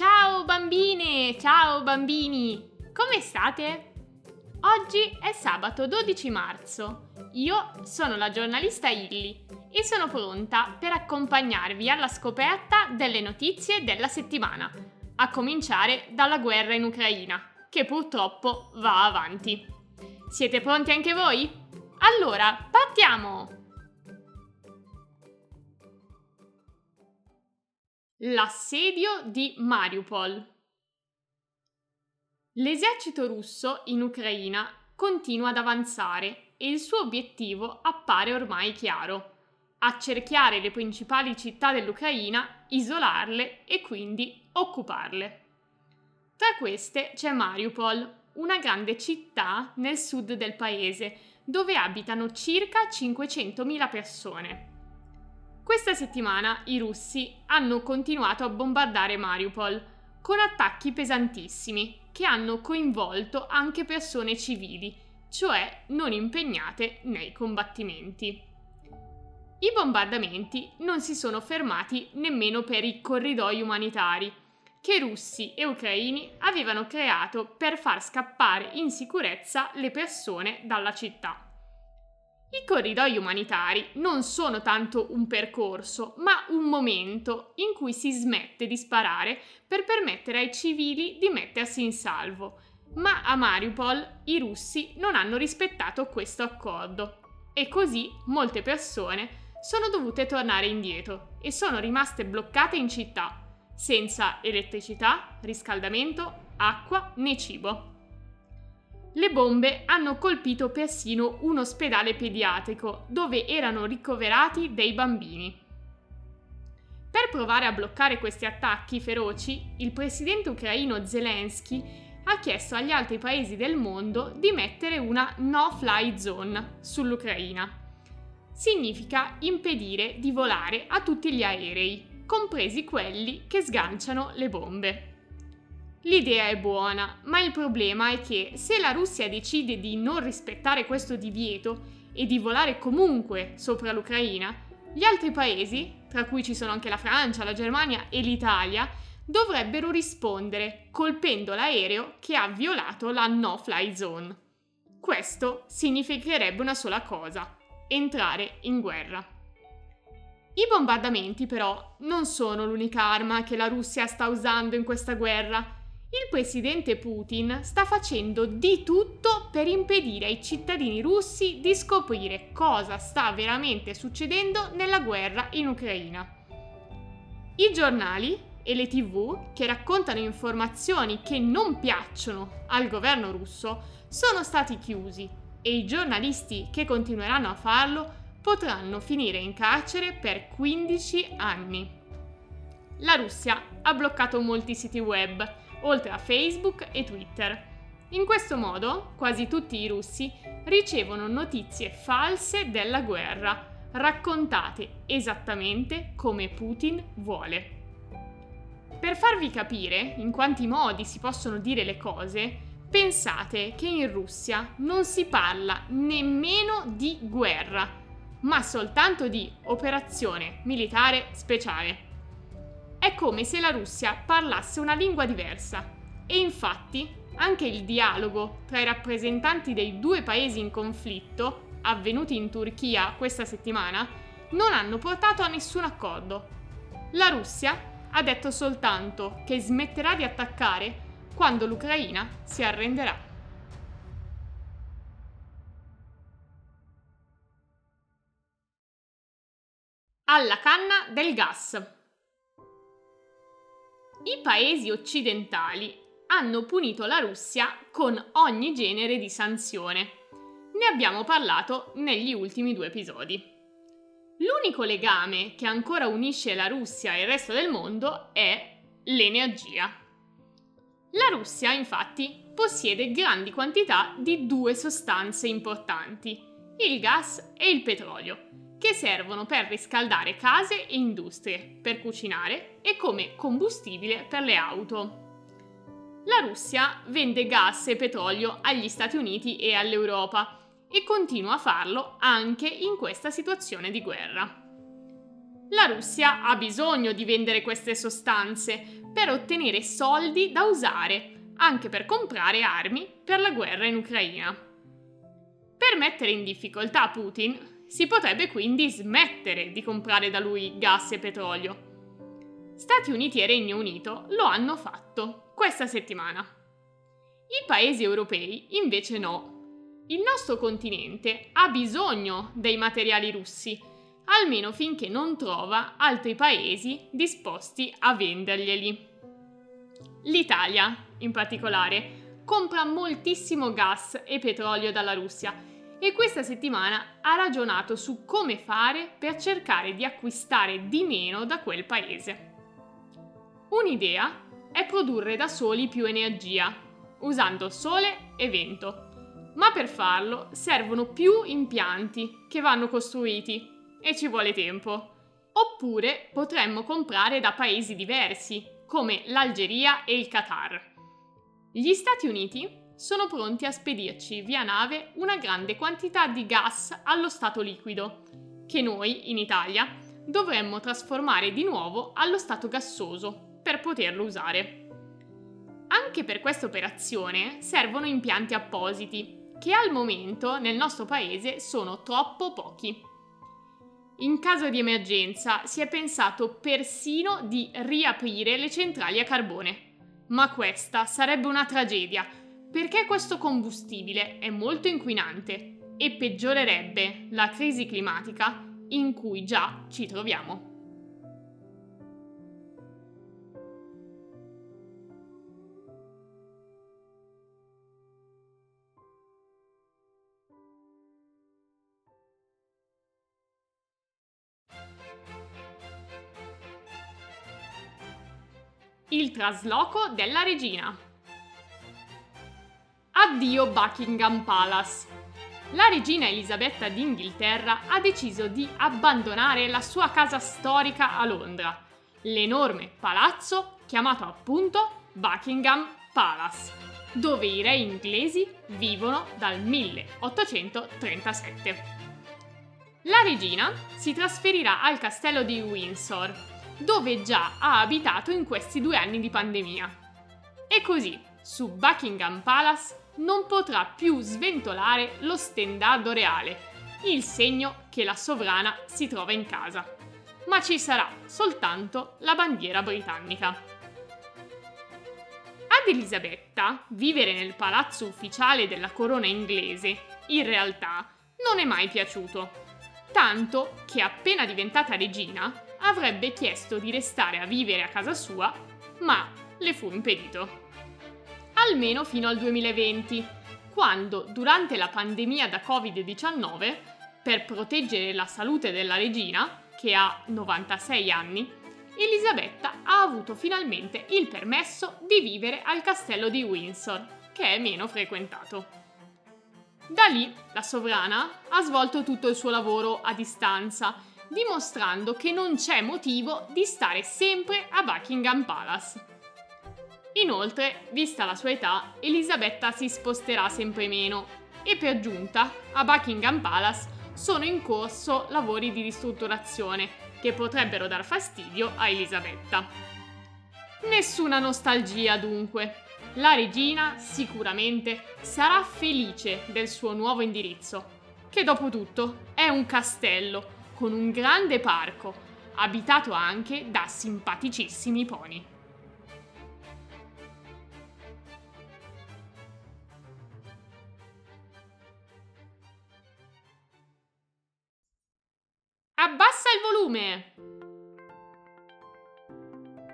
Ciao bambine, ciao bambini, come state? Oggi è sabato 12 marzo. Io sono la giornalista Illy e sono pronta per accompagnarvi alla scoperta delle notizie della settimana, a cominciare dalla guerra in Ucraina, che purtroppo va avanti. Siete pronti anche voi? Allora, partiamo! L'assedio di Mariupol. L'esercito russo in Ucraina continua ad avanzare e il suo obiettivo appare ormai chiaro. Accerchiare le principali città dell'Ucraina, isolarle e quindi occuparle. Tra queste c'è Mariupol, una grande città nel sud del paese, dove abitano circa 500.000 persone. Questa settimana i russi hanno continuato a bombardare Mariupol con attacchi pesantissimi che hanno coinvolto anche persone civili, cioè non impegnate nei combattimenti. I bombardamenti non si sono fermati nemmeno per i corridoi umanitari, che russi e ucraini avevano creato per far scappare in sicurezza le persone dalla città. I corridoi umanitari non sono tanto un percorso, ma un momento in cui si smette di sparare per permettere ai civili di mettersi in salvo. Ma a Mariupol i russi non hanno rispettato questo accordo e così molte persone sono dovute tornare indietro e sono rimaste bloccate in città, senza elettricità, riscaldamento, acqua né cibo. Le bombe hanno colpito persino un ospedale pediatrico dove erano ricoverati dei bambini. Per provare a bloccare questi attacchi feroci, il presidente ucraino Zelensky ha chiesto agli altri paesi del mondo di mettere una no-fly zone sull'Ucraina. Significa impedire di volare a tutti gli aerei, compresi quelli che sganciano le bombe. L'idea è buona, ma il problema è che se la Russia decide di non rispettare questo divieto e di volare comunque sopra l'Ucraina, gli altri paesi, tra cui ci sono anche la Francia, la Germania e l'Italia, dovrebbero rispondere colpendo l'aereo che ha violato la no-fly zone. Questo significherebbe una sola cosa, entrare in guerra. I bombardamenti però non sono l'unica arma che la Russia sta usando in questa guerra il presidente Putin sta facendo di tutto per impedire ai cittadini russi di scoprire cosa sta veramente succedendo nella guerra in Ucraina. I giornali e le tv che raccontano informazioni che non piacciono al governo russo sono stati chiusi e i giornalisti che continueranno a farlo potranno finire in carcere per 15 anni. La Russia ha bloccato molti siti web oltre a Facebook e Twitter. In questo modo, quasi tutti i russi ricevono notizie false della guerra, raccontate esattamente come Putin vuole. Per farvi capire in quanti modi si possono dire le cose, pensate che in Russia non si parla nemmeno di guerra, ma soltanto di operazione militare speciale. Come se la Russia parlasse una lingua diversa. E infatti anche il dialogo tra i rappresentanti dei due paesi in conflitto, avvenuti in Turchia questa settimana, non hanno portato a nessun accordo. La Russia ha detto soltanto che smetterà di attaccare quando l'Ucraina si arrenderà. Alla canna del gas. I paesi occidentali hanno punito la Russia con ogni genere di sanzione. Ne abbiamo parlato negli ultimi due episodi. L'unico legame che ancora unisce la Russia e il resto del mondo è l'energia. La Russia infatti possiede grandi quantità di due sostanze importanti, il gas e il petrolio, che servono per riscaldare case e industrie, per cucinare e come combustibile per le auto. La Russia vende gas e petrolio agli Stati Uniti e all'Europa e continua a farlo anche in questa situazione di guerra. La Russia ha bisogno di vendere queste sostanze per ottenere soldi da usare, anche per comprare armi per la guerra in Ucraina. Per mettere in difficoltà Putin, si potrebbe quindi smettere di comprare da lui gas e petrolio. Stati Uniti e Regno Unito lo hanno fatto questa settimana. I paesi europei invece no. Il nostro continente ha bisogno dei materiali russi almeno finché non trova altri paesi disposti a venderglieli. L'Italia, in particolare, compra moltissimo gas e petrolio dalla Russia e questa settimana ha ragionato su come fare per cercare di acquistare di meno da quel paese. Un'idea è produrre da soli più energia, usando sole e vento. Ma per farlo servono più impianti che vanno costruiti e ci vuole tempo. Oppure potremmo comprare da paesi diversi, come l'Algeria e il Qatar. Gli Stati Uniti sono pronti a spedirci via nave una grande quantità di gas allo stato liquido, che noi, in Italia, dovremmo trasformare di nuovo allo stato gassoso per poterlo usare. Anche per questa operazione servono impianti appositi, che al momento nel nostro paese sono troppo pochi. In caso di emergenza si è pensato persino di riaprire le centrali a carbone. Ma questa sarebbe una tragedia, perché questo combustibile è molto inquinante e peggiorerebbe la crisi climatica in cui già ci troviamo. Il trasloco della regina. Addio Buckingham Palace. La regina Elisabetta d'Inghilterra ha deciso di abbandonare la sua casa storica a Londra, l'enorme palazzo chiamato appunto Buckingham Palace, dove i re inglesi vivono dal 1837. La regina si trasferirà al castello di Windsor, dove già ha abitato in questi due anni di pandemia. E così, su Buckingham Palace non potrà più sventolare lo stendardo reale, il segno che la sovrana si trova in casa. Ma ci sarà soltanto la bandiera britannica. Ad Elisabetta vivere nel palazzo ufficiale della corona inglese in realtà non è mai piaciuto, tanto che appena diventata regina avrebbe chiesto di restare a vivere a casa sua, ma le fu impedito. Almeno fino al 2020, quando, durante la pandemia da Covid-19, per proteggere la salute della regina, che ha 96 anni, Elisabetta ha avuto finalmente il permesso di vivere al castello di Windsor, che è meno frequentato. Da lì la sovrana ha svolto tutto il suo lavoro a distanza dimostrando che non c'è motivo di stare sempre a Buckingham Palace. Inoltre, vista la sua età, Elisabetta si sposterà sempre meno e per giunta a Buckingham Palace sono in corso lavori di ristrutturazione che potrebbero dar fastidio a Elisabetta. Nessuna nostalgia dunque. La regina sicuramente sarà felice del suo nuovo indirizzo, che dopo tutto è un castello con un grande parco, abitato anche da simpaticissimi pony. Volume!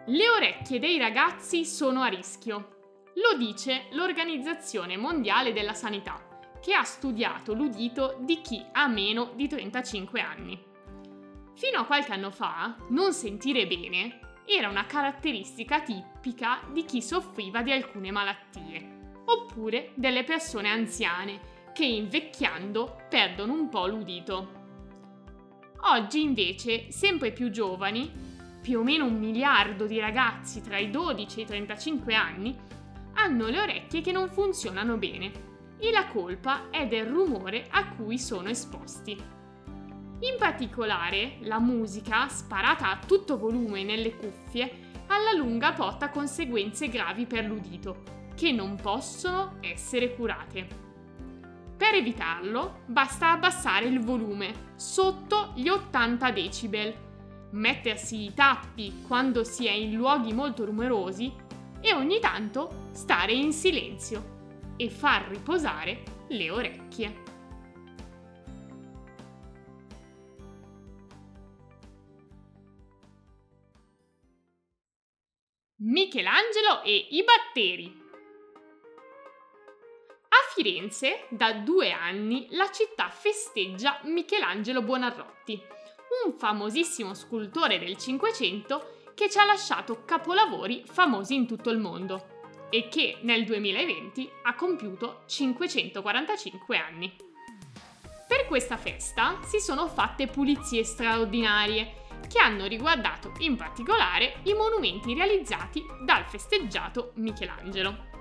Le orecchie dei ragazzi sono a rischio. Lo dice l'Organizzazione Mondiale della Sanità, che ha studiato l'udito di chi ha meno di 35 anni. Fino a qualche anno fa, non sentire bene era una caratteristica tipica di chi soffriva di alcune malattie, oppure delle persone anziane che invecchiando perdono un po' l'udito. Oggi invece sempre più giovani, più o meno un miliardo di ragazzi tra i 12 e i 35 anni, hanno le orecchie che non funzionano bene e la colpa è del rumore a cui sono esposti. In particolare, la musica, sparata a tutto volume nelle cuffie, alla lunga porta conseguenze gravi per l'udito, che non possono essere curate. Per evitarlo, basta abbassare il volume sotto gli 80 decibel, mettersi i tappi quando si è in luoghi molto rumorosi e ogni tanto stare in silenzio e far riposare le orecchie. Michelangelo e i batteri. Firenze, da due anni, la città festeggia Michelangelo Buonarroti, un famosissimo scultore del Cinquecento che ci ha lasciato capolavori famosi in tutto il mondo e che nel 2020 ha compiuto 545 anni. Per questa festa si sono fatte pulizie straordinarie che hanno riguardato in particolare i monumenti realizzati dal festeggiato Michelangelo.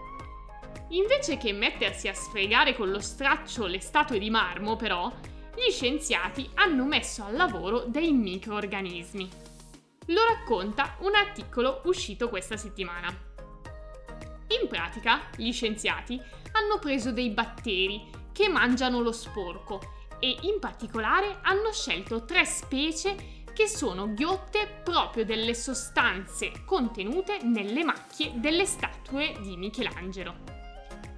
Invece che mettersi a sfregare con lo straccio le statue di marmo, però, gli scienziati hanno messo al lavoro dei microorganismi. Lo racconta un articolo uscito questa settimana. In pratica, gli scienziati hanno preso dei batteri che mangiano lo sporco e in particolare hanno scelto tre specie che sono ghiotte proprio delle sostanze contenute nelle macchie delle statue di Michelangelo.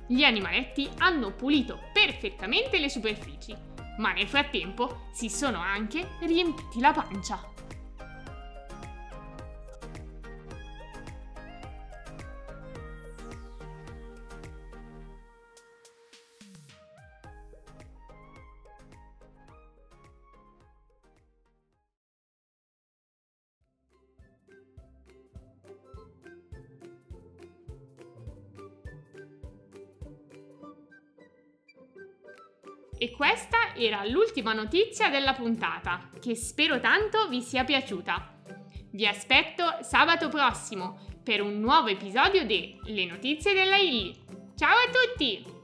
Gli animaletti hanno pulito perfettamente le superfici, ma nel frattempo si sono anche riempiti la pancia. E questa era l'ultima notizia della puntata, che spero tanto vi sia piaciuta. Vi aspetto sabato prossimo per un nuovo episodio di Le notizie della Illy. Ciao a tutti!